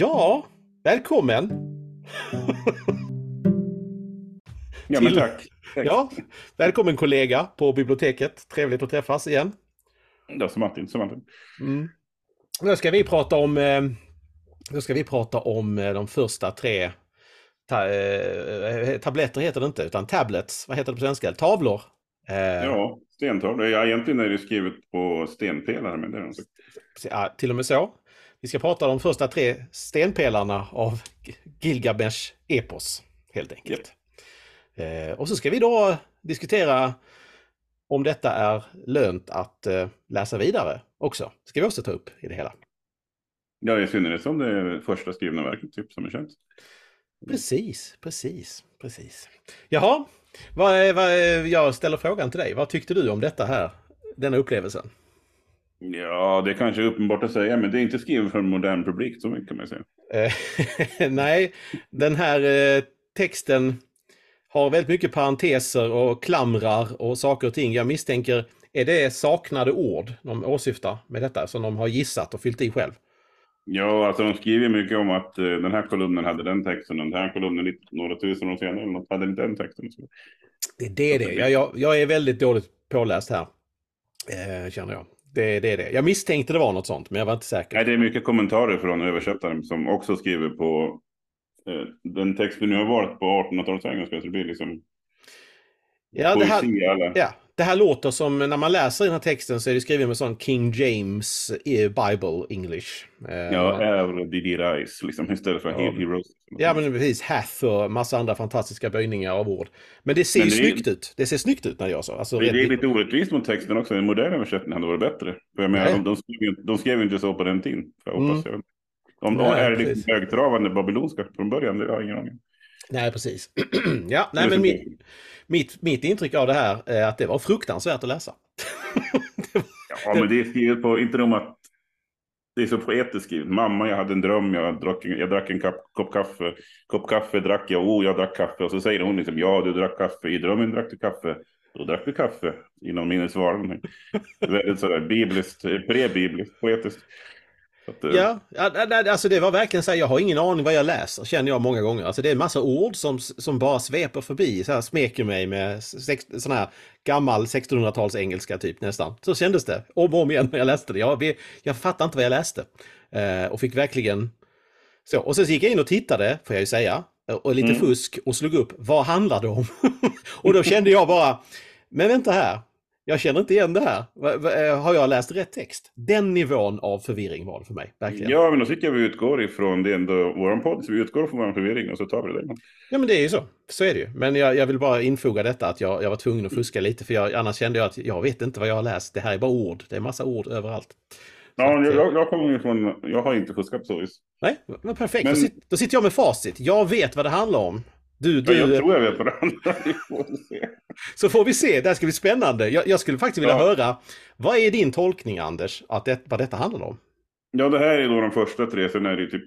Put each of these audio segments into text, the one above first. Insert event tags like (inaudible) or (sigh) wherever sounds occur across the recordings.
Ja, välkommen! Ja, men tack. tack. Ja, välkommen kollega på biblioteket. Trevligt att träffas igen. Ja, som alltid. Som alltid. Mm. Nu ska vi prata om, eh, nu ska vi prata om eh, de första tre ta, eh, tabletter heter det inte, utan tablets. Vad heter det på svenska? Tavlor. Eh, Ja, stentavlor. Ja, egentligen är det skrivet på stenpelare, men det är inte. ja, till och med så. Vi ska prata om de första tre stenpelarna av Gilgamesh epos, helt enkelt. Eh, och så ska vi då diskutera om detta är lönt att eh, läsa vidare också. ska vi också ta upp i det hela. Ja, i synnerhet som det är första skrivna verket typ, som är känt. Precis, precis, precis. Jaha, vad, vad, jag ställer frågan till dig. Vad tyckte du om detta här, denna upplevelsen? Ja, det är kanske uppenbart att säga, men det är inte skrivet för en modern publik, så mycket kan man säga. Eh, (laughs) Nej, den här eh, texten har väldigt mycket parenteser och klamrar och saker och ting. Jag misstänker, är det saknade ord de åsyftar med detta som de har gissat och fyllt i själv? Ja, alltså de skriver mycket om att eh, den här kolumnen hade den texten och den här kolumnen några tusen år senare eller något, hade inte den texten. Det är det det. Jag, jag, jag är väldigt dåligt påläst här, eh, känner jag. Det, det är det. Jag misstänkte det var något sånt, men jag var inte säker. Nej, det är mycket kommentarer från översättaren som också skriver på eh, den text vi nu har valt på 1800-talets engelska, så det blir liksom Ja, det här. Ja, det här låter som när man läser den här texten så är det skrivet med sån King James eh, Bible English. Eh, Ja, är Didi Rice liksom istället för Ja. He- Heroes. ja, men precis. Hath och massa andra fantastiska böjningar av ord. Men det ser ju Men det är- snyggt ut. Det ser snyggt ut när gör så. Alltså, Det är lite orättvist mot texten också. En modern översättning hade varit bättre. För jag menar, Nej. de, de, skrev ju, de skrev ju inte så på den tiden. För jag hoppas jag. Om de är det liksom högtravande babylonska från början, det har jag ingen aning. Nej, precis. (clears throat) ja, nej, men mitt, mitt, mitt intryck av det här är att det var fruktansvärt att läsa. (laughs) Ja, men det är skrivet på, inte nog att det är så poetiskt skrivet. Mamma, jag hade en dröm, jag drack en, jag drack en kopp, kopp kaffe. Kopp kaffe drack jag, oh, jag drack kaffe. Och så säger hon liksom, ja, du drack kaffe. I drömmen drack du kaffe. Då drack du kaffe. Inom minnesvarning. Väldigt sådär bibliskt, prebibliskt, pre-bibliskt, poetiskt. Att, eh, Ja, alltså det var verkligen så här, jag har ingen aning vad jag läser, känner jag många gånger. Alltså det är en massa ord som, som bara sveper förbi, så här smeker mig med sex, sån här gammal 1600-tals engelska typ nästan. Så kändes det, om och om igen när jag läste det. Jag, jag fattade inte vad jag läste. Eh, och fick verkligen... Så, och sen gick jag in och tittade, får jag ju säga, och lite Mm. fusk och slog upp, vad handlar det om? (laughs) och då kände jag bara, men vänta här, jag känner inte igen det här. Eh, Har jag läst rätt text? Den nivån av förvirring var det för mig, verkligen. Ja, men då tycker jag vi utgår ifrån, det ändå vår podd, så vi utgår från vår förvirring och så tar vi det. Ja men det är ju så. Så är det ju. Men jag, jag vill bara infoga detta att jag, jag var tvungen att fuska lite för jag, annars kände jag att jag vet inte vad jag har läst. Det här är bara ord. Det är massa ord överallt. Ja, eh, jag, jag kommer ifrån, jag har inte fuskat på så vis. Nej, men perfekt. Men- Då, sit, då sitter jag med facit. Jag vet vad det handlar om. Du, Ja, du, jag tror jag vet vad det (laughs) så får vi se. Det här ska bli spännande. Jag, jag skulle faktiskt vilja Ja. höra, vad är din tolkning Anders, att det, vad detta handlar om? Ja, det här är då de första tre, sen är det typ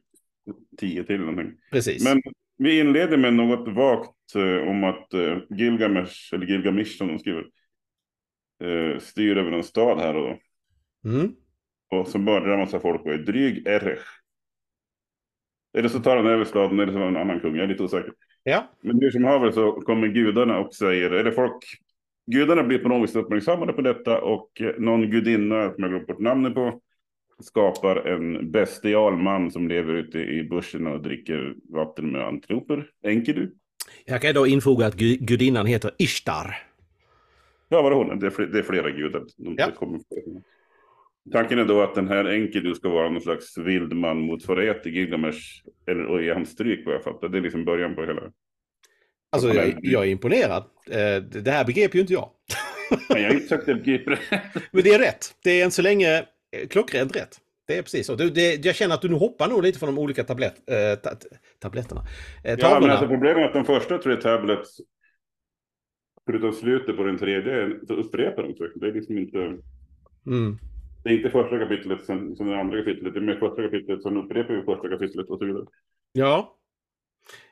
tio till någonting. Precis. Men vi inleder med något vagt eh, om att eh, Gilgamesh, eller Gilgamesh som de skriver, eh, styr över en stad här och, Mm. och så börjar en massa folk och är dryg Erech. Eller så tar han över staden eller så var det en annan kung, jag är lite osäker. Ja, Men hur som haver så kommer gudarna och säger, eller folk, gudarna blir på något vis uppmärksammade på detta och någon gudinna, som jag glömt bort namnet på, skapar en bestial man som lever ute i bushen och dricker vatten med antiloper. Enkidu. jag kan då infoga att gu- gudinnan heter Ishtar. Ja, hon? Det är, fl- det är flera gudar. De, Ja. det kommer flera. Tanken är då att den här Enkidu ska vara någon slags vild man motsvarighet till Gilgamesh. Eller och i hans stryk vad jag fattar. Det är liksom början på hela. Alltså jag, jag är imponerad. Eh, det det här begrep ju inte jag. Men jag har inte sagt att jag begriper det. Men det är rätt. Det är än så länge eh, klockrent rätt. Det är precis så. Du, det, jag känner att du nu hoppar nog lite från de olika tablett, eh, ta, tabletterna. Eh, Ja, men alltså problemet är att de första tre tablets, förutom slutet på den tredje, så upprepar de sig. Det är liksom inte, mm. Det är inte första kapitlet sen, sen det andra kapitlet. Det är med första kapitlet, sen upprepar vi första kapitlet och så vidare. Ja.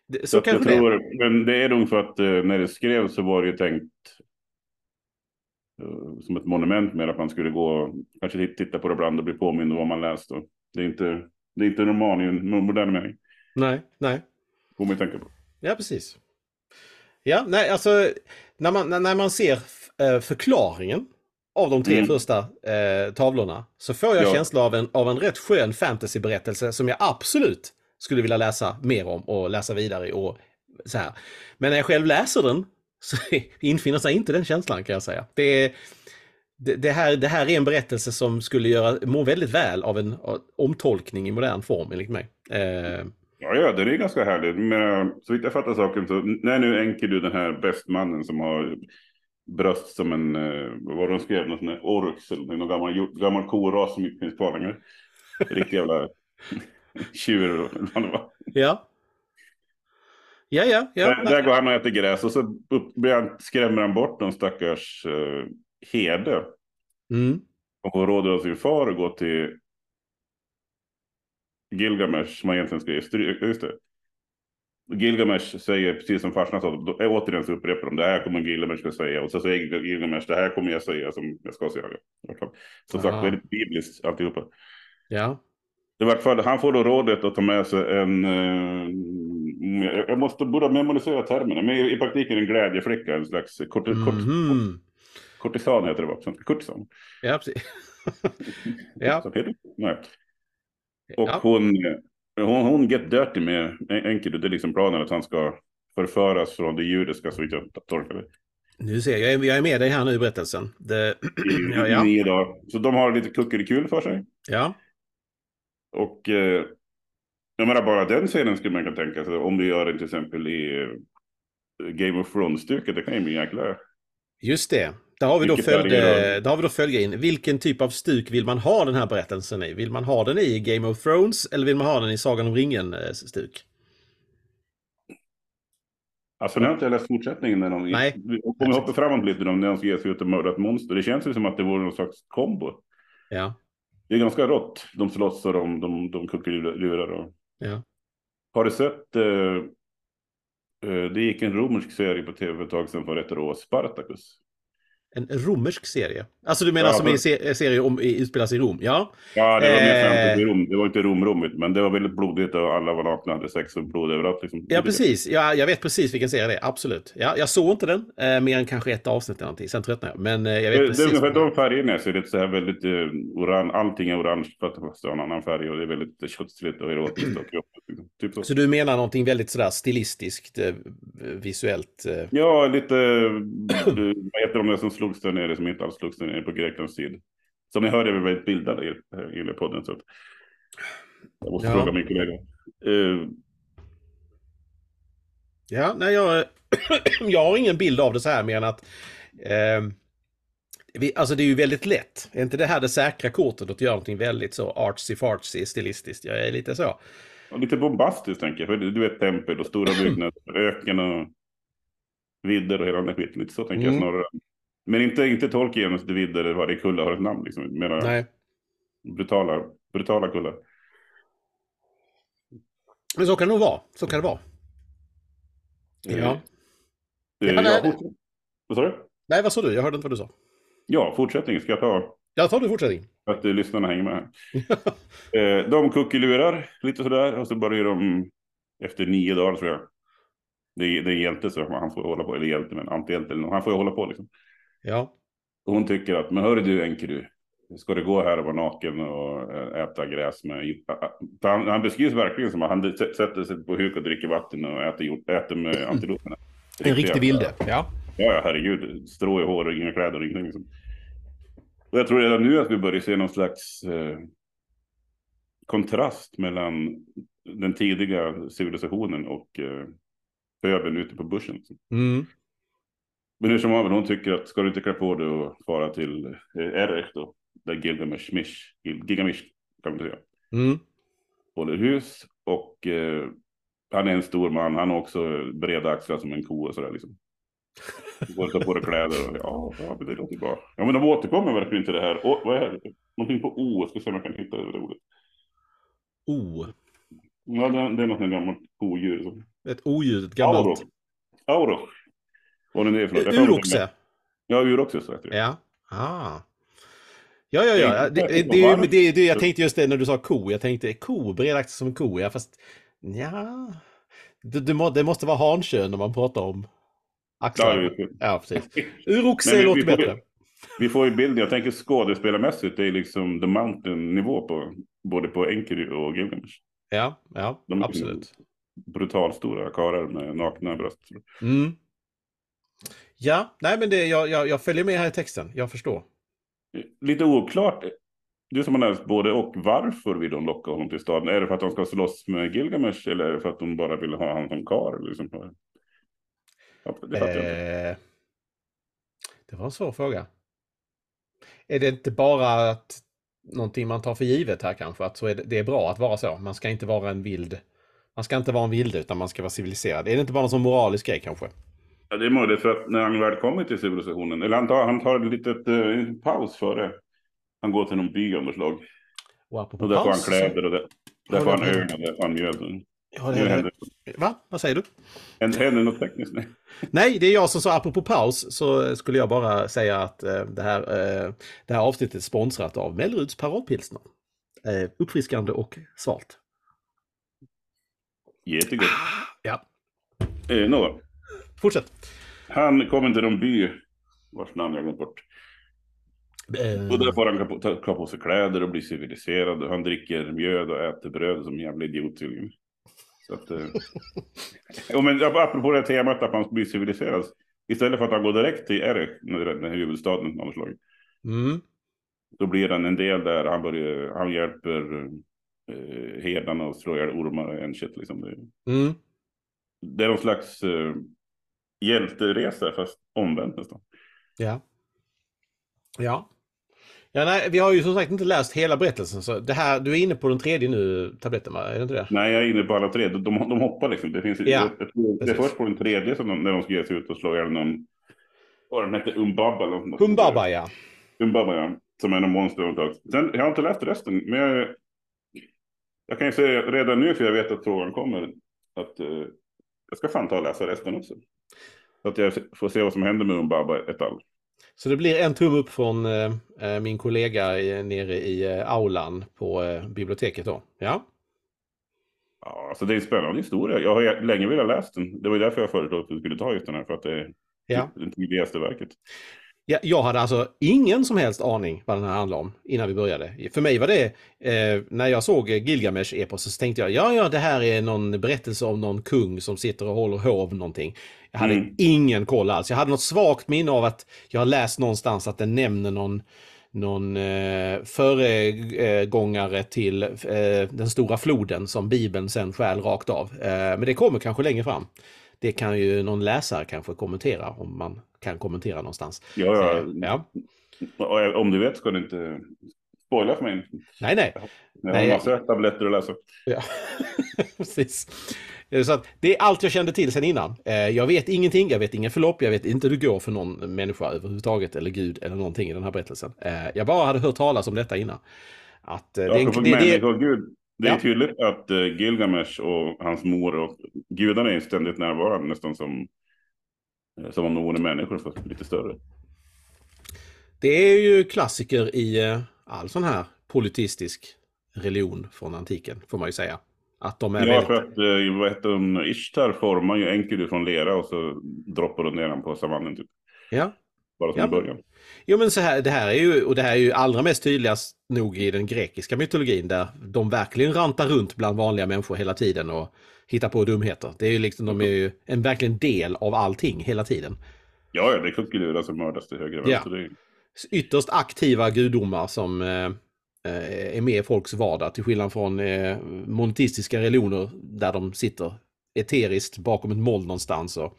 Det, så Så kanske det tror, men det är nog för att eh, när det skrevs så var det ju tänkt eh, som ett monument mer att man skulle gå och kanske titta på det ibland och bli påmind om vad man läst. Och det är inte, Det är inte en roman i en modern mening. Nej, nej. Får man ju tänka på. Ja, precis. Ja, nej, alltså när man, när man ser eh, förklaringen av de tre Mm. första eh, tavlorna så får jag Ja. känsla av en, av en rätt skön fantasyberättelse som jag absolut skulle vilja läsa mer om och läsa vidare i och så här. Men när jag själv läser den så (laughs) infinner sig inte den känslan kan jag säga. Det, är, det, det, här, det här är en berättelse som skulle göra, må väldigt väl av en av- omtolkning i modern form enligt mig. Eh, Ja, ja, det är ganska härligt. Men så vitt jag fattar saken så, när nu Enkidu, den här bästmannen som har bröst som en, eh, vad var det de skrev, någon orks eller någon gammal, gammal koras som inte finns kvar längre. Riktig jävla (laughs) tjur eller vad det var. ja. Ja, ja, ja. där, där går han och äter gräs och så upp, han, skrämmer han bort någon stackars uh, herde. Mm. Och råder av sin far att gå till Gilgamesh som han egentligen ska ge stryk. Just det. Gilgamesh säger precis som farsan sa, då, återigen så upprepar de det här kommer Gilgamesh att säga och så säger Gilgamesh det här kommer jag säga som jag ska säga. Som sagt väldigt bibliskt alltihopa. Ja. I vart fall, han får då rådet att ta med sig en, eh, jag måste borde memorisera termerna, men i, i praktiken en glädjeflicka, en slags korti, kort, Mhm. kortisan heter det va? Sånt- Kortisan. Ja, precis. (laughs) ja. Och hon, hon, hon get dirty med Enkidu. Det är liksom planen att han ska förföras från det judiska så vitt jag tolkar det. Nu ser jag, jag är- med dig här nu i berättelsen. Det, (clears throat) ja, ja. nio dagar. Så de har lite kuckerikul för sig. ja. Och eh, jag menar bara den scenen skulle man kunna tänka sig. Om du gör det till exempel i eh, Game of Thrones-stycket. Det kan ju bli jäkla... Just det. Där har vi då, Mycket följd, färger där har vi då in. Vilken typ av stuk vill man ha den här berättelsen i? Vill man ha den i Game of Thrones eller vill man ha den i Sagan om ringen-stuk? Alltså nu har inte jag läst fortsättningen. När de, Nej. Om vi hoppar framåt lite då, när de ska ge sig ut och mörda ett monster. Det känns ju som att det vore någon slags kombo. Ja. Det är ganska rått. De slåss och de, de, de kuckelurar. Och... ja. Har du sett? Eh, eh, det gick en romersk serie på tv för ett tag sedan för ett år. Spartacus. En romersk serie. Alltså du menar Ja, som för- i se serie om, i, utspelas i Rom? Ja. Ja, det var mer Eh. till Rom. Det var inte Rom-romigt, men det var väldigt blodigt och alla var nakna, hade sex och blod överallt. Liksom. Ja, precis. Ja, jag vet precis vilken serie det är. Absolut. Ja, jag såg inte den, eh, mer än kanske ett avsnitt eller någonting. Sen tröttnade jag. Men eh, jag Det, vet det är precis. ungefär de färgerna jag ser. Det är så här väldigt eh, orange. Allting är orange för att det måste ha en annan färg och det är väldigt köttsligt och erotiskt och kroppigt. Liksom. Typ så. Så du menar någonting väldigt sådär stilistiskt, eh, visuellt? Eh, Ja, lite... eh, (clears throat) vad heter de där som slogs där nere som inte alls slogs där nere på Greklands tid? Som ni hörde är vi väldigt bildade i, i podden. Så jag måste Ja. fråga min kollega. Eh, Ja, nej, jag, (clears throat) jag har ingen bild av det så här mer än att ehm, vi, alltså det är ju väldigt lätt. Är inte det här det säkra kortet att göra någonting väldigt så artsy-fartsy stilistiskt? Jag är lite så. och lite bombastiskt tänker jag. För du vet tempel och stora byggnader, (clears throat) öken och vidder och hela den skiten. Lite så tänker jag Mm. snarare. Men inte, inte Tolkiens vidder där varje kulla har ett namn. Liksom. Mera Nej. brutala, brutala kullar. Men så kan det nog vara. Så kan det vara. Eh, Ja. eh, Ja, nej, ja, Vad sa du? Nej, vad sa du? Jag hörde inte vad du sa. Ja, fortsättningen ska jag ta. Jag tar du fortsättning. För att eh, lyssnarna hänger med. här. (laughs) Eh, de kuckelurar lite sådär och så börjar de efter nio dagar tror jag. Det är, det är hjälte så han får hålla på, eller hjälte men antihjälte eller. Han får ju hålla på liksom. Ja. Hon tycker att, men hörru du Enkedu, ska du gå här och vara naken och eh, äta gräs med... Han, han beskrivs verkligen som att han sätter sig på huk och dricker vatten och äter, äter med (laughs) antiloperna. En riktig vilde. Ja. Ja, herregud. Strå i hår och inga kläder och ingenting. Liksom. Och jag tror redan nu att vi börjar se någon slags eh, kontrast mellan den tidiga civilisationen och eh, pöbeln ute på börsen. Liksom. Mm. Men hur som haver, hon tycker att ska du inte klä på dig och fara till eh, Erech då, där Gilgamesh, Mish, Gil, Gilgamesh kan man säga, Mm. håller hus. Och eh, han är en stor man, han har också breda axlar som en ko och sådär liksom. Du får ta på dig kläder och ja, det låter bra. Ja men de återkommer verkligen till det här. Å, vad är det? Någonting på O, jag ska se om jag kan hitta det ordet. O. Ja, det, det är något gammalt kodjur. som- Ett odjur, ett gammalt. Auro. Auro. Vad nu det är för något. Uroxe. Ja, uroxe så heter det. Ja. Ah. Ja, ja, ja. Det, det, det, det, det, jag tänkte just det när du sa ko. Jag tänkte ko, bredaktigt som en ko. Ja, fast ja. Det, det, må, det måste vara hankön när man pratar om Ja, axlar. vi, Ja, precis. (laughs) Uroxe låter vi bättre. vi får ju bilden, jag tänker skådespelarmässigt, det är liksom The Mountain-nivå på både på Enkidu och Gilgamesh. Ja, ja, De- absolut. Brutalstora karlar med nakna bröst. Mm. Ja, nej men det, jag, jag, jag följer med här i texten. Jag förstår. Lite oklart, du som har läst både och, varför vill de locka honom till staden? Är det för att de ska slåss med Gilgamesh eller är det för att de bara vill ha honom som karl? Liksom? Ja, det. Eh, det var en svår fråga. Är det inte bara att någonting man tar för givet här kanske? Att så är det, det är bra att vara så. Man ska inte vara en vild. Man ska inte vara en vilde utan man ska vara civiliserad. Är det inte bara sån moralisk grej kanske? Ja, det är möjligt för att när han väl kommer till civilisationen, eller han tar, han tar ett litet eh, paus före han går till någon by av något slag. Och apropå Och där får han kläder och där, där får han ögon och där får han mjöd. Ja, Nu det, händer, va? Vad säger du? händer något tekniskt nu. Nej, det är jag som sa apropå paus så skulle jag bara säga att eh, det, här, eh, det här avsnittet är sponsrat av Melleruds Paradpilsner. Eh, uppfriskande och svalt. Jättegott. Ja, Eh, nå, fortsätt. han kommer till någon by vars namn jag glömt bort. Eh, Och där får han ta- på sig kläder och bli civiliserad. Och han dricker mjöd och äter bröd som en jävla idiot tydligen. Så att, eh... (laughs) jo, men apropå det temat att man blir civiliserad. Istället för att han går direkt till Erech, den här huvudstaden av slag. mm, Då blir han en del där. Han, börjar, han hjälper eh, herdarna och slår ihjäl ormar och en shit. Liksom. Mm. det är någon slags eh, hjälteresa fast omvänt nästan. Ja. Ja. Ja, nej, vi har ju som sagt inte läst hela berättelsen. Så det här, du är inne på den tredje nu, tabletten va? Är det inte det? Nej, jag är inne på alla tre. De, de, hoppar liksom. Det, finns, Ja, jag tror, det är först på den tredje som de, när de ska ge sig ut och slå ihjäl någon. Vad den hette, Umbaba eller något. Humbaba ja. Umbaba ja. Som är någon monster. Sen, jag har inte läst resten. Men jag, jag kan ju säga redan nu, för jag vet att frågan kommer. Att eh, jag ska fan ta och läsa resten också. Så att jag får se vad som händer med Umbaba ett tag. Så det blir en tumme upp från eh, eh, min kollega i, nere i eh, aulan på eh, biblioteket då. Ja. Ja, alltså det är en spännande historia. Jag har länge velat läsa den. Det var ju därför jag föreslog att du skulle ta just den här. För att det är Ja. det tidigaste verket. Ja, jag hade alltså ingen som helst aning vad den här handlade om innan vi började. För mig var det, eh, när jag såg Gilgamesh-eposet så tänkte jag, ja, ja, det här är någon berättelse om någon kung som sitter och håller hov någonting. Jag hade Mm. ingen koll alls. Jag hade något svagt minne av att jag har läst någonstans att den nämner någon någon eh, föregångare till eh, den stora floden som Bibeln sen stjäl rakt av. Eh, men det kommer kanske längre fram. Det kan ju någon läsare kanske kommentera om man kan kommentera någonstans. Ja, ja. Eh, ja. Och Om du vet ska du inte spoila för mig. Nej, nej. Jag har massor av tabletter att läsa. Ja. (laughs) Precis. Eh, Så att det är allt jag kände till sen innan. Eh, Jag vet ingenting, jag vet ingen förlopp, jag vet inte hur det går för någon människa överhuvudtaget, eller Gud, eller någonting i den här berättelsen. Eh, Jag bara hade hört talas om detta innan. Att eh, Ja, det, det, det, Gud, det är Ja. tydligt att uh, Gilgamesh och hans mor och gudarna är ständigt närvarande nästan som, eh, som om de vore människor fast lite större. det är ju klassiker i eh, all sån här politistisk religion från antiken, får man ju säga. Att de är Ja, väldigt... för att vad heter hon, Ishtar formar ju Enkidu från lera och så droppar de ner den på savannen typ. Ja. Bara som Ja, början. Jo men så här, det här är ju, och det här är ju allra mest tydligast nog i den grekiska mytologin där de verkligen rantar runt bland vanliga människor hela tiden och hittar på dumheter. Det är ju liksom, de är ju en verkligen del av allting hela tiden. Ja, ja, det är kuckelirar som mördas till höger och Ja. vänster. Ytterst aktiva gudomar som eh, eh, är med i folks vardag till skillnad från eh, monoteistiska religioner där de sitter eteriskt bakom ett moln någonstans och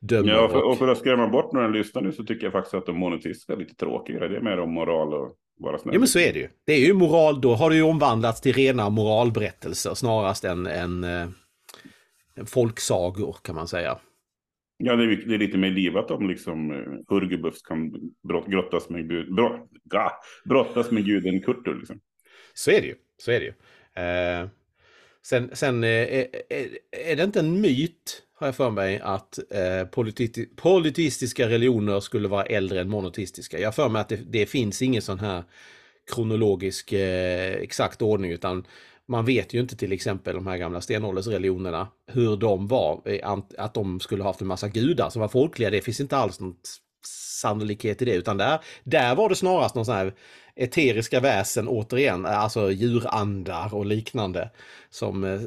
dömer. Ja, för, och- och för att skrämma bort några lyssnare så tycker jag faktiskt att de monoteistiska är lite tråkigare. Det är mer om moral och vara snäll. Ja men så är det ju. Det är ju moral, då har det ju omvandlats till rena moralberättelser snarast än, än eh, folksagor kan man säga. Ja, det är, det är lite mer livat om liksom uh, Hurgubufs kan brott, grottas med brott, brottas med guden Kurtur. Liksom. Så är det ju. Så är det ju. Eh, sen sen eh, är, är, är det inte en myt, har jag för mig, att eh, politi politistiska religioner skulle vara äldre än monoteistiska. Jag har för mig att det, det finns ingen sån här kronologisk eh, exakt ordning utan man vet ju inte till exempel de här gamla stenåldersreligionerna hur de var, eh, att de skulle haft en massa gudar som var folkliga. Det finns inte alls någon sannolikhet i det utan där, där var det snarast någon sån här eteriska väsen återigen, alltså djurandar och liknande. Som eh,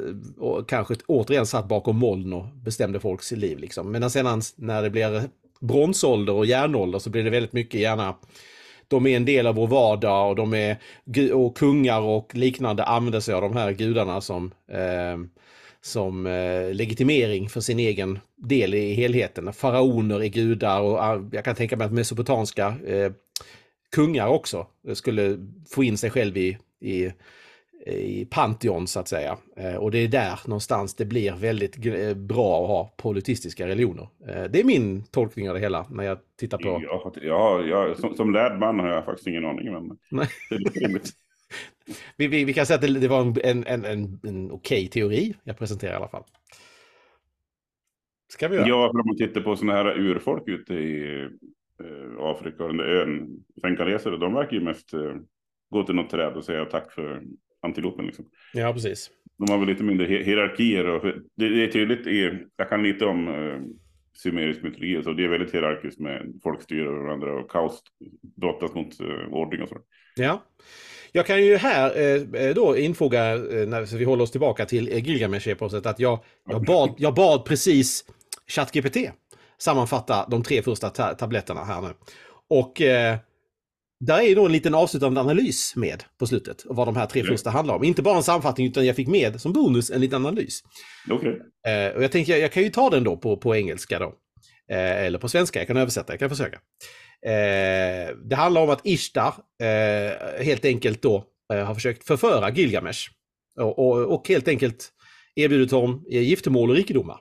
och kanske återigen satt bakom moln och bestämde folks liv. Liksom. Medan sedan när det blir bronsålder och järnålder så blir det väldigt mycket gärna de är en del av vår vardag och de är och kungar och liknande använder sig av de här gudarna som eh, som eh, legitimering för sin egen del i helheten. Faraoner är gudar och ah, jag kan tänka mig att mesopotanska eh, kungar också skulle få in sig själv i, i, i Pantheon så att säga. Eh, och det är där någonstans det blir väldigt eh, bra att ha politistiska religioner. Eh, det är min tolkning av det hela när jag tittar på... Ja, ja som, som lärd man har jag faktiskt ingen aning. Men Nej. (laughs) vi, vi, vi, kan säga att det, det var en, en, en, en, okej teori jag presenterar i alla fall. Ska vi göra. Ja, för om man tittar på sådana här urfolk ute i eh, Afrika och den där ön, Fenkaleser, de verkar ju mest eh, gå till något träd och säga tack för antilopen. Liksom. Ja, precis. De har väl lite mindre hierarkier. Och, det, det är tydligt, i, jag kan lite om eh, sumerisk mytologi, så det är väldigt hierarkiskt med folkstyre och varandra och kaos brottas mot eh, ordning och så. Ja. Jag kan ju här eh, då infoga, eh, när vi håller oss tillbaka till eh, Gilgamesh-eposet, att jag, jag, bad, jag bad precis ChatGPT sammanfatta de tre första ta tabletterna här nu. Och eh, där är då en liten avslutande analys med på slutet, vad de här tre första handlar om. Inte bara en sammanfattning, utan jag fick med som bonus en liten analys. Okay. Eh, och jag tänkte, jag, jag, kan ju ta den då på, på engelska då. Eh, eller på svenska, jag kan översätta, jag kan försöka. Eh, det handlar om att Ishtar eh, helt enkelt då eh, har försökt förföra Gilgamesh. Och, och, och helt enkelt erbjudit honom giftermål och rikedomar.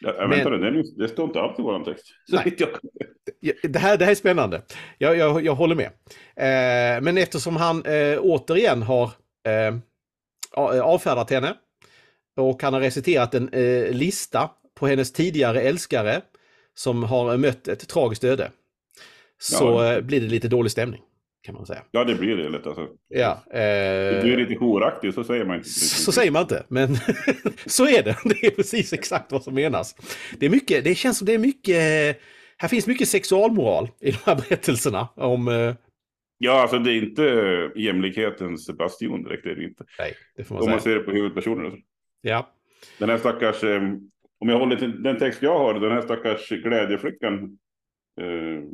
Ja, vänta Men, det, det står inte alls i vår text. Nej. Det, här, det här är spännande. Jag, jag, jag håller med. Eh, men eftersom han eh, återigen har eh, avfärdat henne och han har reciterat en eh, lista på hennes tidigare älskare som har mött ett tragiskt öde så ja. Eh, blir det lite dålig stämning. Kan man säga. Ja, det blir det lite. Alltså. Ja, eh, det blir lite joraktigt, så säger man inte. Så säger man inte, men (laughs) så är det. Det är precis exakt vad som menas. Det, är mycket, det känns som det är mycket... Här finns mycket sexualmoral i de här berättelserna om... Eh... Ja, alltså det är inte jämlikhetens bastion direkt, det är det inte. Nej, det får man om säga. man ser det på huvudpersonen. Ja. Den här stackars, eh, om jag håller till den text jag har, den här stackars glädjeflickan. Eh,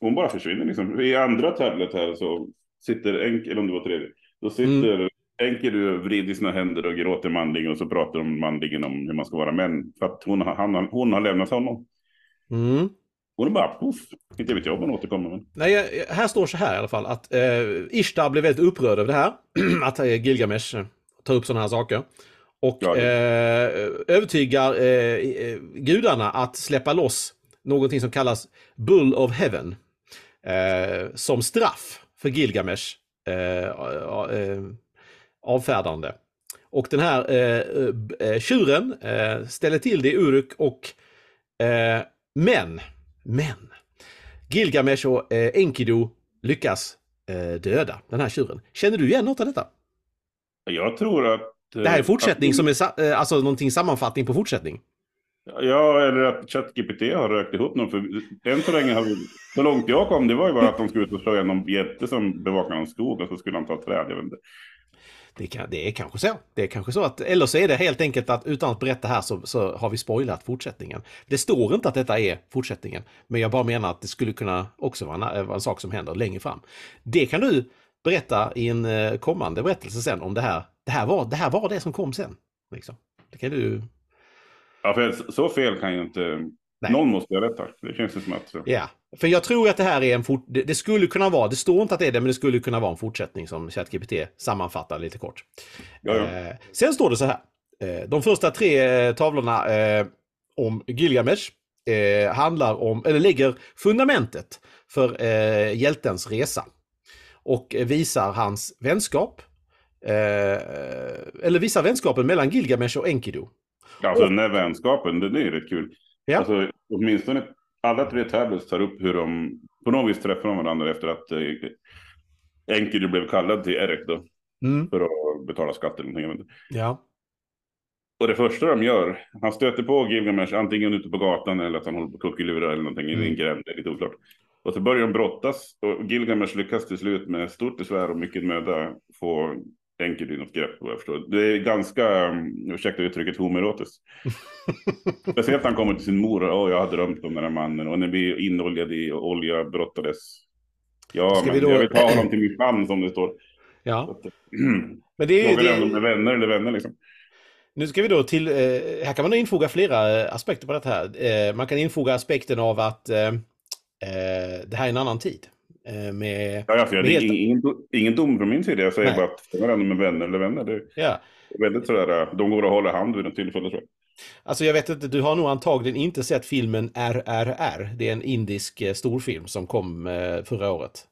hon bara försvinner liksom. I andra tablet här så sitter Enkel, eller om det var tredje, då sitter mm. Enkel och vrider sina händer och gråter manligen och så pratar de manligen om hur man ska vara män. För att hon, han, hon har lämnat honom. Mm. Hon är bara poff. Inte vet jag om hon återkommer. Men... Nej, här står så här i alla fall att eh, Ishtar blev väldigt upprörd över det här. (clears throat) att eh, Gilgamesh tar upp sådana här saker. Och ja, eh, övertygar eh, eh, gudarna att släppa loss någonting som kallas Bull of Heaven eh, som straff för Gilgamesh eh, eh, avfärdande. Och den här eh, eh tjuren eh, ställer till det i Uruk och eh, men, men, Gilgamesh och eh, Enkidu lyckas eh, döda den här tjuren. Känner du igen något av detta? Jag tror att... Det här är fortsättning att... som är alltså någonting sammanfattning på fortsättning. Ja, eller att ChatGPT har rökt ihop någon. För än så länge har vi, så långt jag kom, det var ju bara att de skulle ut och slå igen någon jätte som bevakar en skog och så skulle han ta träd. Jag vet inte. Det, kan, det är kanske så. Det är kanske så att, eller så är det helt enkelt att utan att berätta här så, så har vi spoilat fortsättningen. Det står inte att detta är fortsättningen, men jag bara menar att det skulle kunna också vara en, eh, en sak som händer längre fram. Det kan du berätta i en eh, kommande berättelse sen om det här. Det här var det, här var det som kom sen. Liksom. Det kan du Ja, för så fel kan ju inte... Nej. Någon måste göra rätt här. Det känns ju som att... Ja, för jag tror att det här är en fort... Det, det, skulle kunna vara, det står inte att det är det, men det skulle kunna vara en fortsättning som ChatGPT sammanfattar lite kort. Ja, ja. Eh, sen står det så här. Eh, de första tre eh, tavlorna eh, om Gilgamesh handlar om, eller lägger fundamentet för hjältens resa. Och visar hans vänskap. eller visar vänskapen mellan Gilgamesh och Enkidu. Alltså och, den här vänskapen, den är ju rätt kul. Ja. Alltså, åtminstone alla tre tablets tar upp hur de på något vis träffar de varandra efter att eh, Enkidu blev kallad till Erek då. Mm. För att betala skatt eller någonting. Ja. Och det första de gör, han stöter på Gilgamesh antingen ute på gatan eller att han håller på kuckelura eller någonting mm. i en gränd, det är lite oklart. Och så börjar de brottas och Gilgamesh lyckas till slut med stort besvär och mycket möda få Enkidu något grepp vad jag förstår. Det är ganska, ursäkta uttrycket, homoerotiskt. (laughs) Speciellt när han kommer till sin mor oh, jag har drömt om den här mannen och när vi inoljade i olja brottades. Ja, men då... jag vill ta honom till min famn som det står. Ja. Att, men det är Frågan är om de är vänner eller vänner liksom. Nu ska vi då till, eh, här kan man infoga flera eh, aspekter på det här. Eh, man kan infoga aspekten av att eh det här är en annan tid. Eh, med, ja, alltså, med det är helt... ingen, ingen dom från min sida, jag säger Nej. bara att det är med vänner eller vänner. Det är ja. väldigt sådär, de går och håller hand vid något tillfälle tror jag. Alltså jag vet inte, du har nog antagligen inte sett filmen RRR. Det är en indisk storfilm som kom förra året.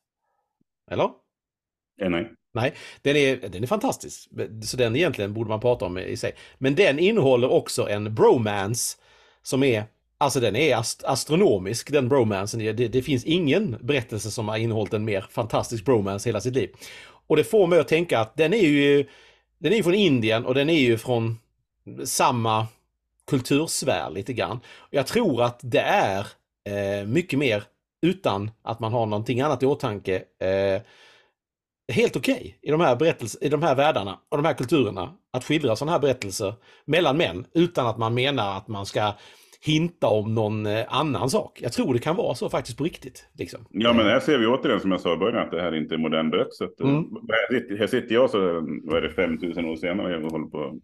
Eller? Eh, nej. Nej, den är, den är fantastisk. Så den egentligen borde man prata om i sig. Men den innehåller också en bromance som är Alltså den är ast astronomisk den bromansen. Det, det, finns ingen berättelse som har innehållit en mer fantastisk bromance hela sitt liv. Och det får mig att tänka att den är ju Den är ju från Indien och den är ju från samma kultursfär lite grann. Jag tror att det är eh, mycket mer utan att man har någonting annat i åtanke. Eh, helt okej okay i de här i de här världarna och de här kulturerna att skildra sådana här berättelser mellan män utan att man menar att man ska hinta om någon eh, annan sak. Jag tror det kan vara så faktiskt på riktigt. Liksom. Ja, men här ser vi återigen som jag sa i början att det här inte är modern berättelse. Eh, mm. Här, sitter, jag så, vad är det, 5000 år senare och håller på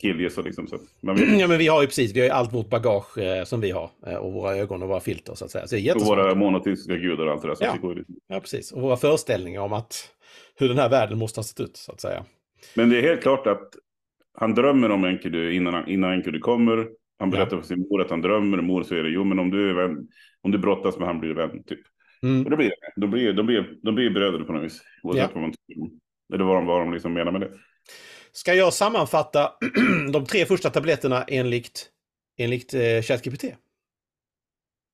killgissa liksom. Så man Ja men vi har ju precis, vi har ju allt vårt bagage eh, som vi har. Eh, och våra ögon och våra filter så att säga. Så det är och våra monoteistiska gudar och allt det där. Så ja. ja precis, och våra föreställningar om att hur den här världen måste ha sett ut så att säga. Men det är helt klart att han drömmer om Enkidu innan, innan Enkidu kommer. Han berättar för sin mor att han drömmer och mor säger jo men om du är vän, om du brottas med han blir du vän typ. Mm. Och det blir det. De blir, de blir, de blir bröder på något vis. Oavsett ja. vad man tycker. Eller vad de, vad de liksom menar med det. Ska jag sammanfatta (clears throat) de tre första tabletterna enligt, enligt eh, ChatGPT?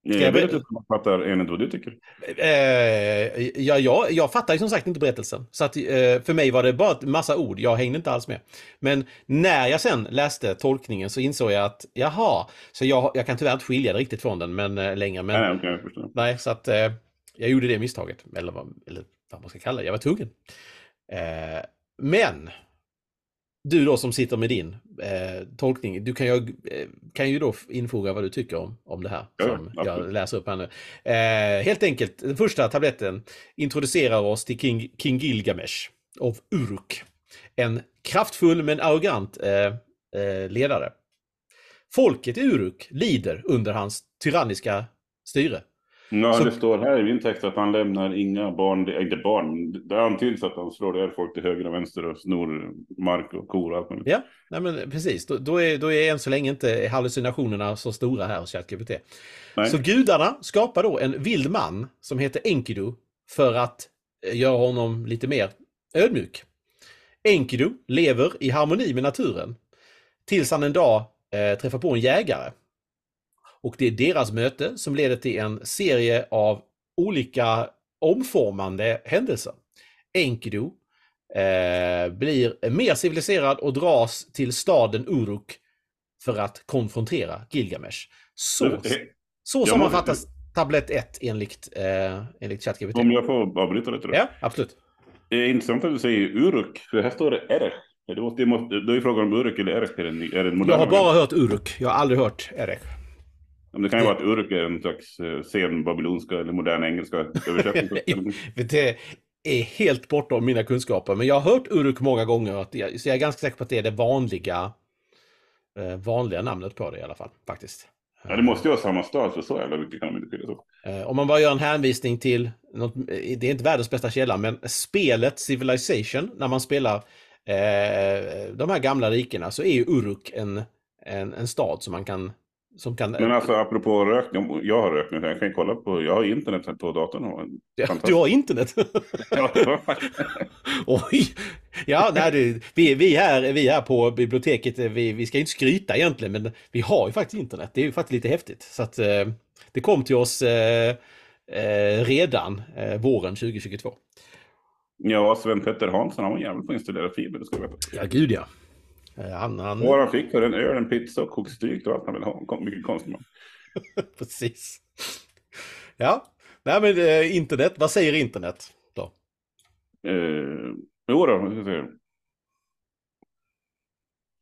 Ska jag vet att du fattar enligt vad du tycker. Eh, ja, ja, jag fattar ju som sagt inte berättelsen. Så att, eh, för mig var det bara en massa ord, jag hängde inte alls med. Men när jag sen läste tolkningen så insåg jag att, jaha, så jag, jag kan tyvärr inte skilja det riktigt från den men, eh, längre. Men, nej, okay, jag nej, så att eh, jag gjorde det misstaget. Eller, eller vad man ska kalla det, jag var tvungen. Eh, men du då som sitter med din eh, tolkning, du kan ju, eh, kan ju då infoga vad du tycker om, om det här ja, som absolut. jag läser upp här nu. Eh, helt enkelt, den första tabletten introducerar oss till King, King Gilgamesh av Uruk. En kraftfull men arrogant eh, eh, ledare. Folket i Uruk lider under hans tyranniska styre. Ja, så... det står här i min text att han lämnar inga barn, inte barn, det antyds att han slår ihjäl folk till höger och vänster och snor mark och kor och allt möjligt. Ja, nej men precis. Då, då, är, då är än så länge inte hallucinationerna så stora här hos ChatGPT. Så gudarna skapar då en vild man som heter Enkidu för att eh, göra honom lite mer ödmjuk. Enkidu lever i harmoni med naturen tills han en dag eh, träffar på en jägare och det är deras möte som leder till en serie av olika omformande händelser. Enkidu eh, blir mer civiliserad och dras till staden Uruk för att konfrontera Gilgamesh. Så, så sammanfattas tablett 1 enligt, eh, enligt ChatGPT. Om jag får avbryta lite då? Ja, absolut. Det är intressant att du säger Uruk, för här står det Erech. Det måste, det är frågan om Uruk eller Erech är en, är en modern Jag har bara hört Uruk, jag har aldrig hört Erech. Det kan ju vara att Uruk är en slags eh, sen babylonska eller modern engelska översättning. (laughs) det är helt bortom mina kunskaper, men jag har hört Uruk många gånger. så jag är ganska säker på att det är det vanliga, eh, vanliga namnet på det i alla fall, faktiskt. Ja, det måste ju vara samma stad, för så jävla mycket kan de inte skilja sig eh, Om man bara gör en hänvisning till, något, det är inte världens bästa källa, men spelet Civilization, när man spelar eh, de här gamla rikena, så är ju Uruk en, en, en stad som man kan som kan... Men alltså apropå rökning, jag har rökning, jag kan kolla på, jag har internet på datorn. Ja, du har internet? (laughs) (laughs) Oj! Ja, nej, det, vi, vi, här, vi här på biblioteket, vi, vi ska inte skryta egentligen, men vi har ju faktiskt internet. Det är ju faktiskt lite häftigt. Så att eh, det kom till oss eh, eh, redan eh, våren 2022. Ja, Sven Petter Hansson, han var jävligt på att installera fiber, det ska du veta. Ja, gud ja. Eh, Han, han... Och han fick för en öl, en pizza och kokstryk och allt han vill ha. Mycket konstigt man. (laughs) Precis. Ja, nej men eh, internet, vad säger internet då? Eh, jo då.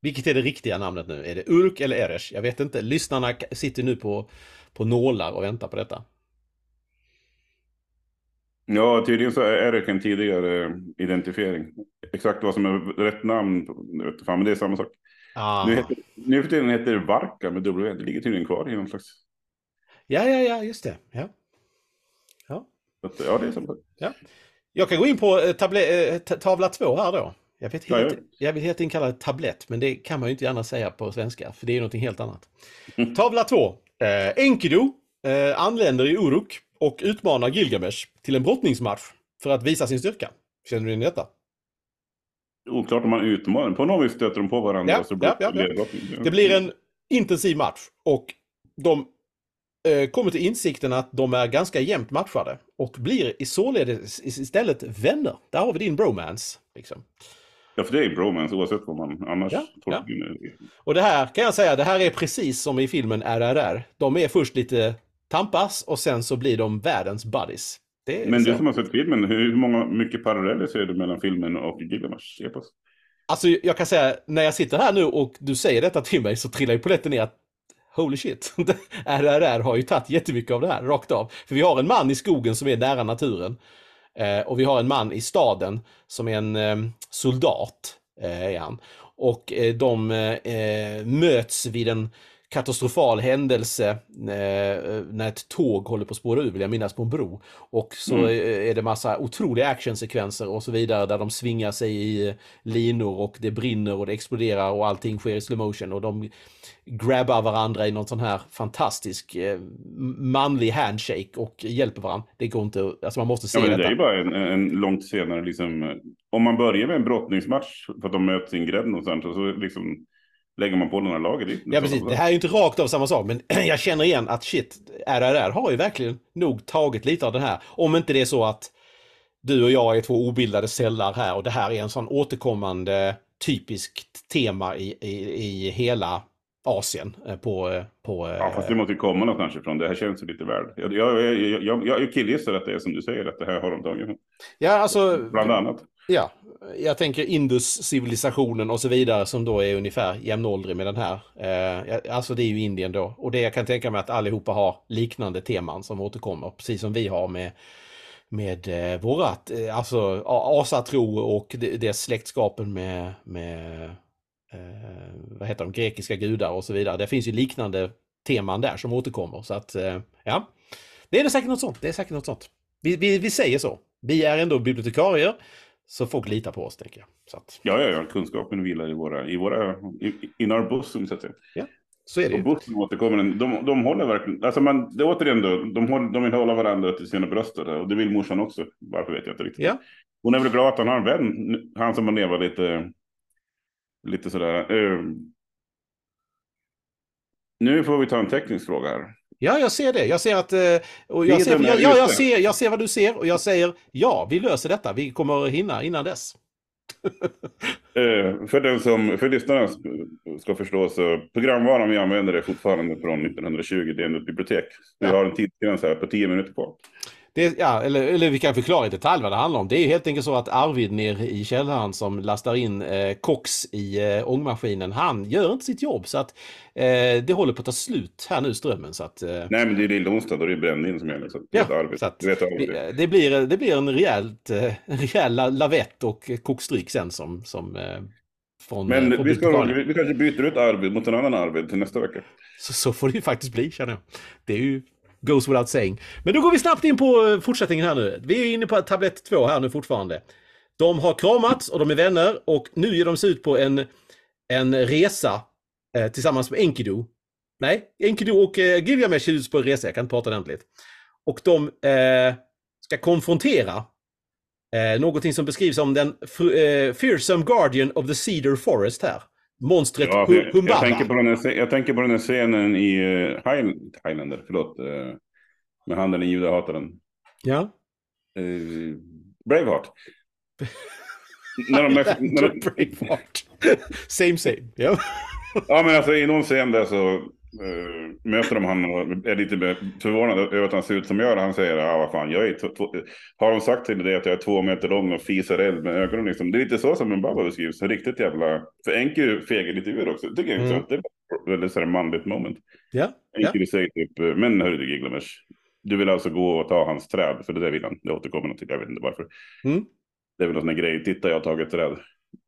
Vilket är det riktiga namnet nu? Är det Urk eller Eresh? Jag vet inte. Lyssnarna sitter nu på, på nålar och väntar på detta. Ja, tydligen så är det en tidigare identifiering. Exakt vad som är rätt namn, vet fan, men det är samma sak. Ah. Nu, heter, nu för tiden heter det Varka med W, det ligger tydligen kvar i någon slags... Ja, ja, ja, just det. Ja. Ja. att, Ja, det är samma sak. Jag kan gå in på eh, table- eh, ta- tavla 2 här då. Jag, vet Ja, helt, ja. jag vill helt enkelt kalla det tablett, men det kan man ju inte gärna säga på svenska, för det är någonting helt annat. (laughs) Tavla 2. Eh, Enkidu eh, anländer i Uruk och utmanar Gilgamesh till en brottningsmatch för att visa sin styrka. Känner du in detta? Oklart om man utmanar. På något vis stöter de på varandra. Ja, så ja, ja, blir ja. brottning. Det blir en intensiv match och de eh, kommer till insikten att de är ganska jämnt matchade och blir i således istället vänner. Där har vi din bromance. Liksom. Ja, för det är bromance oavsett vad man annars Ja, tolkar i. Och det här kan jag säga, det här är precis som i filmen RRR. De är först lite tampas och sen så blir de världens buddies. Det är Men du som har sett filmen, hur många, mycket paralleller ser du mellan filmen och Gilgamesh epos? Alltså jag kan säga, när jag sitter här nu och du säger detta till mig så trillar ju polletten ner att Holy shit, (laughs) RRR har ju tagit jättemycket av det här, rakt av. För vi har en man i skogen som är nära naturen. Eh, och vi har en man i staden som är en eh, soldat. Eh, är han. Och de möts vid en katastrofal händelse eh, när ett tåg håller på att spåra ur, vill jag minnas, på en bro. Och så Mm. är det massa otroliga actionsekvenser och så vidare där de svingar sig i linor och det brinner och det exploderar och allting sker i slow motion och de grabbar varandra i någon sån här fantastisk eh, manlig handshake och hjälper varandra. Det går inte, alltså man måste se Ja, men det detta. är ju bara en, en långt senare, liksom, om man börjar med en brottningsmatch för att de möts i en gränd någonstans, och så liksom lägger man på några lager. Ja precis, det här är ju inte rakt av samma sak men (clears throat) jag känner igen att shit, RRR har ju verkligen nog tagit lite av den här. Om inte det är så att du och jag är två obildade celler här och det här är en sån återkommande typiskt tema i, i, i hela Asien eh, på... eh, på Ja, fast det måste ju komma någonstans ifrån. Det här känns ju lite väl. Jag, jag, jag, jag, jag killgissar att det är som du säger, att det här har de tagit. ja, alltså, Bland annat ja, jag tänker Indus-civilisationen och så vidare som då är ungefär jämnåldrig med den här. Eh, alltså det är ju Indien då. Och det jag kan tänka mig att allihopa har liknande teman som återkommer, precis som vi har med med eh, vårat, eh, alltså asatro och det, det släktskapen med, med eh, vad heter de, grekiska gudar och så vidare. Det finns ju liknande teman där som återkommer. Så att, eh, ja, det är det säkert något sånt. Det är säkert något sånt. Vi, vi, vi säger så. Vi är ändå bibliotekarier, så folk litar på oss, tänker jag. Så, att, Ja, ja, ja, kunskapen vilar i våra, i våra, i, in our bosom så att säga. så är det Och bosom återkommer, de, de håller verkligen, alltså man, det är återigen då, de, håller, de vill hålla varandra till sina bröst och det, vill morsan också. Varför vet jag inte riktigt. Ja. Hon är väl glad att han har en vän, han som har levat lite, lite sådär. Eh, nu får vi ta en teknisk fråga här. Ja, jag ser det. Jag ser att... eh, Och jag, ser, är ja, ja, jag, ser, jag ser vad du ser och jag säger ja, vi löser detta. Vi kommer hinna innan dess. (laughs) Eh, för den som, för lyssnarna ska förstå så programvaran vi använder är fortfarande från 1920, det är ändå ett bibliotek. Vi har en tidsgräns här på 10 minuter på. Det, ja, eller, eller vi kan förklara i detalj vad det handlar om. Det är helt enkelt så att Arvid nere i källaren som lastar in eh, koks i eh, ångmaskinen, han gör inte sitt jobb. Så att eh, det håller på att ta slut här nu, strömmen. Så att, eh, Nej, men det är lilla onsdag, då är det brännvin som gäller. Så Ja, det Arvid. så att- vet Arvid. det, det, blir, det blir en rejält, eh, (laughs) rejäl la- lavett och kokstryk sen som, som eh, från, eh, Men från vi, ska, vi kanske byter ut Arvid mot en annan Arvid till nästa vecka. Så, så får det ju faktiskt bli, känner jag. Det är ju goes without saying. Men då går vi snabbt in på eh, fortsättningen här nu. Vi är inne på tablett 2 här nu fortfarande. De har kramats och de är vänner och nu ger de sig ut på en, en resa eh, tillsammans med Enkidu. Nej, Enkidu och eh, Gilgamesh är ute på en resa, jag kan inte prata ordentligt. Och de eh, ska konfrontera eh, någonting som beskrivs som den eh, fearsome guardian of the cedar forest här. Monstret Ja, jag, jag, Humbaba. tänker på den här, jag tänker på den här scenen i Highland, Highlander, förlåt. Uh, med handen i judahataren. Ja. Uh, (laughs) Braveheart. när de, är- när de, Braveheart. same same. Ja. Ja, men alltså i någon scen där så eh, möter de han och är lite förvånad över att han ser ut som jag. Han säger, ja vad fan, jag är har de sagt till dig att jag är två meter lång och fisar eld med ögonen liksom? Det är lite så som en babba beskrivs, riktigt jävla... För Enki fegar lite ur också, tycker jag Mm. Det är väldigt sådär manligt moment. Ja. ja. Enki säger typ, eh, men hörru du Gilgamesh, du vill alltså gå och ta hans träd, för det där vill han. Det återkommer till, jag vet inte varför. Mm. Det är väl någon sån grej, titta jag har tagit träd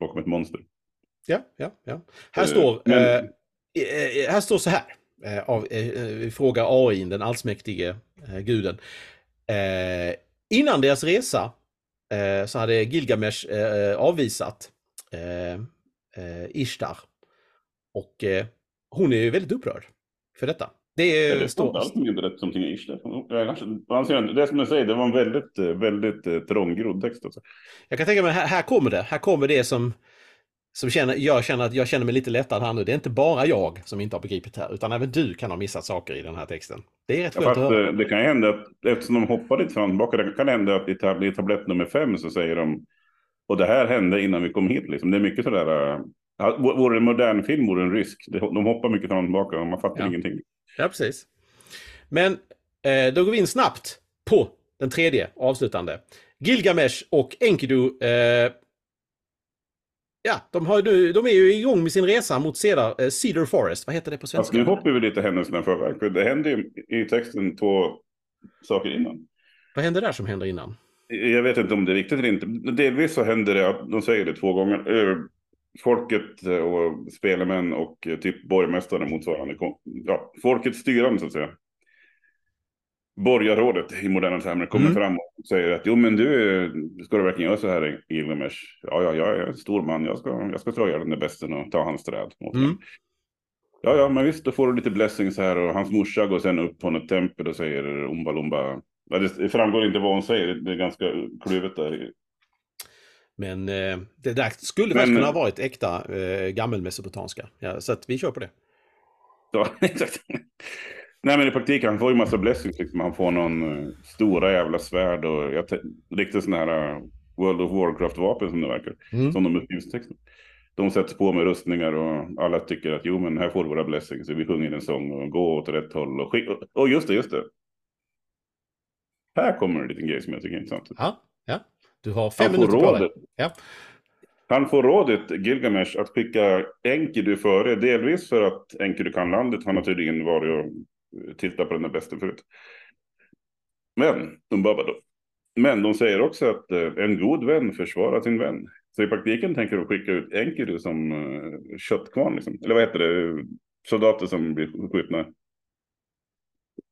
bakom ett monster. Ja, ja, ja. Här Eh, står, men- eh, eh, här står så här. Eh, av, eh, eh, frågar AI, den allsmäktige eh, guden. Eh, innan deras resa eh, så hade Gilgamesh eh, avvisat eh, eh, Ishtar. Och eh, hon är ju väldigt upprörd för detta. Det är, det står alls som rätt Ish. Det Jag som du säger, det var en väldigt, eh, väldigt eh, trånggrodd text. Alltså. Jag kan tänka mig, här, här kommer det. Här kommer det som, som känner, jag känner att jag känner mig lite lättad här nu. Det är inte bara jag som inte har begripit här, utan även du kan ha missat saker i den här texten. Det är rätt Ja, skönt att höra. eh, det kan ju hända att eftersom de hoppar lite fram och tillbaka, det kan hända att i, tab i tablett nummer fem så säger de och det här hände innan vi kom hit. Liksom. Det är mycket sådär, uh, vore det en modern film vore det en rysk. De hoppar mycket fram och tillbaka och man fattar Ja. ingenting. Ja, precis. Men eh, då går vi in snabbt på den tredje avslutande. Gilgamesh och Enkidu eh, Ja, de, har, de är ju igång med sin resa mot Cedar, eh, Cedar Forest. Vad heter det på svenska? nu hoppar vi lite händelserna förväg. För det händer ju i texten två saker innan. Vad hände där som händer innan? Jag vet inte om det är riktigt eller inte. Delvis så händer det att, de säger det två gånger, eh, folket eh, och spelarmän och typ borgmästare motsvarande, ja, folkets styrande så att säga. Borgarrådet i moderna termer kommer Mm. fram och säger att jo men du, ska du verkligen göra så här Gilgamesh? Ja, ja, jag är en stor man, jag ska, jag ska slå den där besten och ta hans träd. åt Mm. mig." Ja, ja, men visst, då får du lite blessings här och hans morsa går sen upp på något tempel och säger umba lumba. Ja, det framgår inte vad hon säger, det är ganska kluvet där. Men eh, det där skulle faktiskt kunna ha varit äkta eh, gammelmesopotanska. Ja, så att vi kör på det. Ja, (laughs) exakt. Nej, men i praktiken, han får ju massa blessings. Liksom. Han får någon uh, stora jävla svärd och jag riktigt sådana här uh, World of Warcraft-vapen som det verkar. Mm. Som de beskrivs i texten. De sätts på med rustningar och alla tycker att jo, men här får du våra blessings. Vi sjunger en sång och gå åt rätt håll. Och, och, och just det, just det. Här kommer en liten grej som jag tycker är intressant. Ja, ja. Du har fem minuter på dig. Ja. Han får rådet, Gilgamesh, att skicka Enkidu före. Delvis för att Enkidu kan landet. Han har tydligen varit och eh, tittat på den där besten förut. Men, Umbaba då. Men de säger också att eh, en god vän försvarar sin vän. Så i praktiken tänker de skicka ut Enkidu som uh, köttkvarn. Liksom. Eller vad heter det? Soldater som blir skjutna.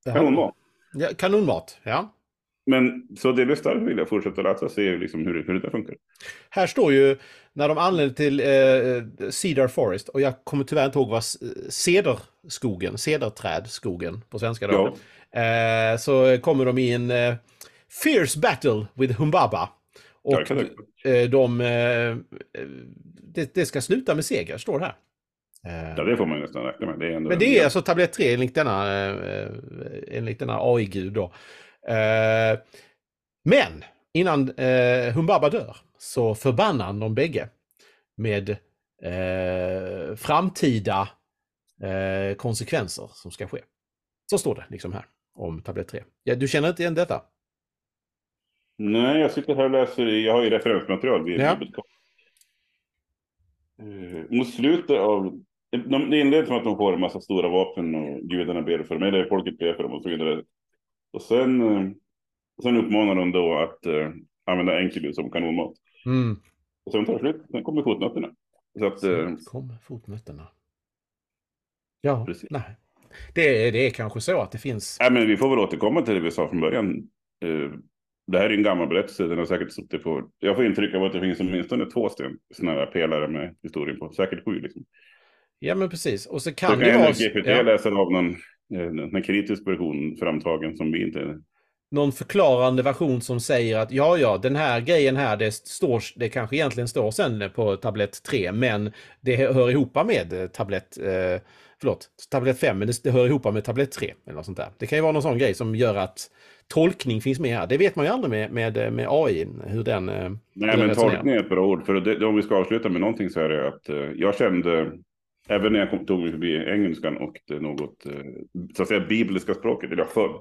Kanonmat. Ja, kanonmat, ja. Men så delvis därför vill jag fortsätta läsa och se liksom hur, det- hur det där funkar. Här står ju när de anländer till eh, Cedar Forest och jag kommer tyvärr inte ihåg vad s- cederskogen, cederträdskogen på svenska då. Ja. Eh, så kommer de i en eh, fierce battle with Humbaba. Och Ja, det det. eh, de, eh, det, det ska sluta med seger, står det här. Eh, Ja, det får man ju nästan räkna med. Det men det är alltså tablett 3 enligt denna, eh, enligt denna AI-gud då. Eh, men innan eh, Humbaba dör så förbannar han dem bägge med eh, framtida eh, konsekvenser som ska ske. Så står det liksom här om tablett 3. Ja, du känner inte igen detta? Nej, jag sitter här och läser. Jag har ju referensmaterial. Vid Ja. ja. uh, mot slutet av... De, det inleds med att de får en massa stora vapen och gudarna ber för dem. Eller folket ber för dem och så vidare. Och sen, eh, sen uppmanar de då att uh, använda Enkidu som kanonmat. Mm. Och sen tar det slut. Sen kommer fotnötterna. Så att... eh, Sen kom fotnötterna. Ja, Precis. nej. Det, är- det är kanske så att det finns... Nej, men vi får väl återkomma till det vi sa från början. Eh, det här är en gammal berättelse, den har säkert suttit på... Jag får intryck av att det finns åtminstone två sten, sådana här pelare med historien på. Säkert sju liksom. Ja, men precis. Och så Så kan kan det vara... GPT ja. läser av någon, eh, en kritisk version framtagen som vi inte... någon förklarande version som säger att ja, ja, den här grejen här, det står, det kanske egentligen står sen på tablett 3, men det hör ihop med eh, tablett, eh, förlåt, tablett 5, men det, det hör ihop med tablett 3 eller något sånt där. Det kan ju vara någon sån grej som gör att tolkning finns med här. Det vet man ju aldrig med, med, med AI, hur den... eh, Nej, men tolkning är ett bra ord. För det, om vi ska avsluta med någonting så är det att eh, jag kände, även när jag kom, tog mig förbi engelskan och det något, eh, så att säga, bibliska språket, eller förr.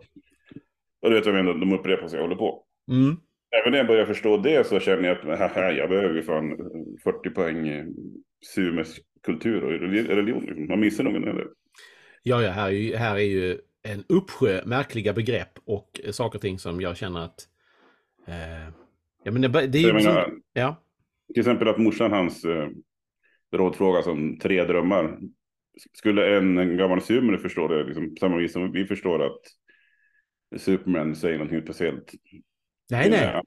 Och du vet, jag menar, de upprepar sig och håller på. Mm. Även när jag börjar förstå det så känner jag att haha, jag behöver ju fan 40 poäng Sumes kultur och religion. Liksom. Man missar någon eller? Ja, ja, här är, ju, här är ju en uppsjö märkliga begrepp och saker och ting som jag känner att... Eh, ja, men det, det är ju... Menar, som, ja. Till exempel att morsan hans eh, rådfråga som tre drömmar. Skulle en, gammal sumer förstå det liksom, på samma vis som vi förstår att Superman säger någonting speciellt? Nej, nej.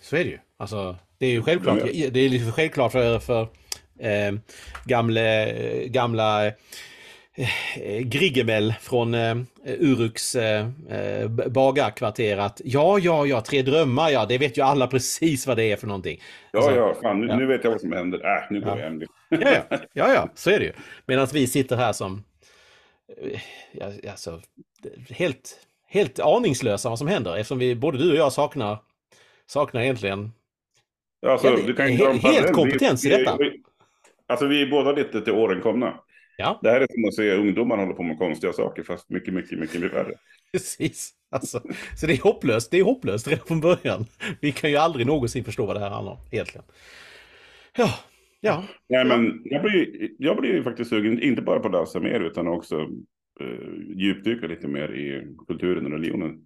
Så är det ju. Alltså, det är ju självklart. Det är liksom självklart för, för eh, gamla, gamla eh, Griggemel från eh, Uruks eh, eh att ja, ja, ja, Tre drömmar, ja, det vet ju alla (laughs) precis vad det är för någonting. Ja, alltså, ja, fan, nu, ja. nu, vet jag vad som händer. Äh, nu går ja. jag hem. ja, ja, ja, ja, (laughs) så är det ju. Medan vi sitter här som eh, ja, alltså, helt, helt aningslösa vad som händer eftersom vi, både du och jag saknar, saknar egentligen alltså, du kan helt, helt kompetens i detta. Vi, alltså vi är båda lite till åren komna. Ja. Det här är som att se ungdomar hålla på med konstiga saker, fast mycket, mycket, mycket, mycket värre. (laughs) Precis. Alltså, så det är hopplöst. Det är hopplöst redan från början. Vi kan ju aldrig någonsin förstå vad det här handlar om, egentligen. Ja, ja. Nej, men jag blir, jag blir ju faktiskt sugen, inte bara på att läsa mer, utan också uh, djupdyka lite mer i kulturen och religionen.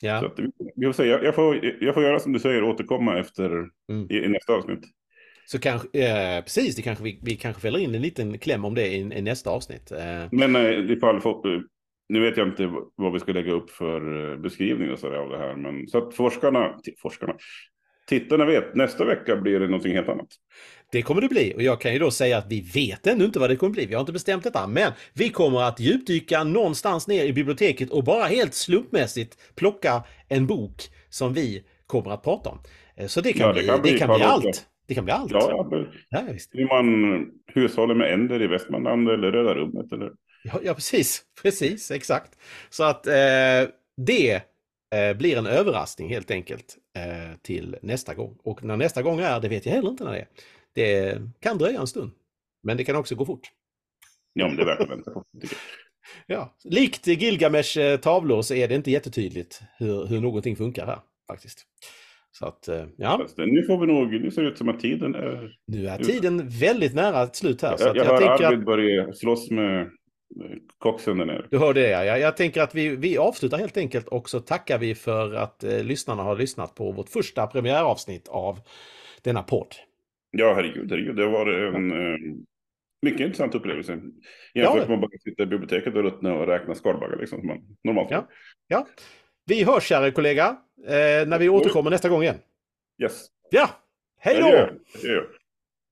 Ja. Så att, vi får jag, jag, får, jag får göra som du säger, återkomma efter mm. i, i nästa avsnitt. Så kanske, eh, precis, det kanske vi, vi kanske fäller in en liten kläm om det i, i nästa avsnitt. Eh. Men eh, ifall folk, nu vet jag inte vad vi ska lägga upp för eh, beskrivning och sådär av det här, men så att forskarna, forskarna, tittarna vet, nästa vecka blir det någonting helt annat. Det kommer det bli och jag kan ju då säga att vi vet ännu inte vad det kommer bli. Vi har inte bestämt detta, men vi kommer att djupdyka någonstans ner i biblioteket och bara helt slumpmässigt plocka en bok som vi kommer att prata om. Eh, så det kan, ja, det bli, kan bli, det kan bli allt. Det kan bli allt. Ja, ja, ja visst. Hur man hushåller med änder i Västmanland eller Röda rummet eller? Ja, ja precis. (laughs) Precis, exakt. Så att eh, det eh, blir en överraskning helt enkelt eh, till nästa gång. Och när nästa gång är, det vet jag heller inte när det är. Det kan dröja en stund. Men det kan också gå fort. Ja, men det är värt att vänta på. (laughs) ja, likt Gilgamesh eh, tavlor så är det inte jättetydligt hur, hur någonting funkar här faktiskt. Så att, eh, ja. Nu får vi nog, nu ser det ut som att tiden är... Nu är tiden väldigt nära ett slut här. Jag, jag, jag hör Arvid att... börja slåss med koxen där nere. Du hör det ja. Jag, jag tänker att vi, vi avslutar helt enkelt och så tackar vi för att eh, lyssnarna har lyssnat på vårt första premiäravsnitt av denna podd. Ja, herregud, herregud. Det var en eh, mycket intressant upplevelse. Jämfört ja. med att bara sitta i biblioteket och ruttna och räkna skalbaggar liksom, som man normalt ja. ja. Vi hörs, kära kollega, eh, när vi återkommer nästa gång igen. Yes. Ja, hej då!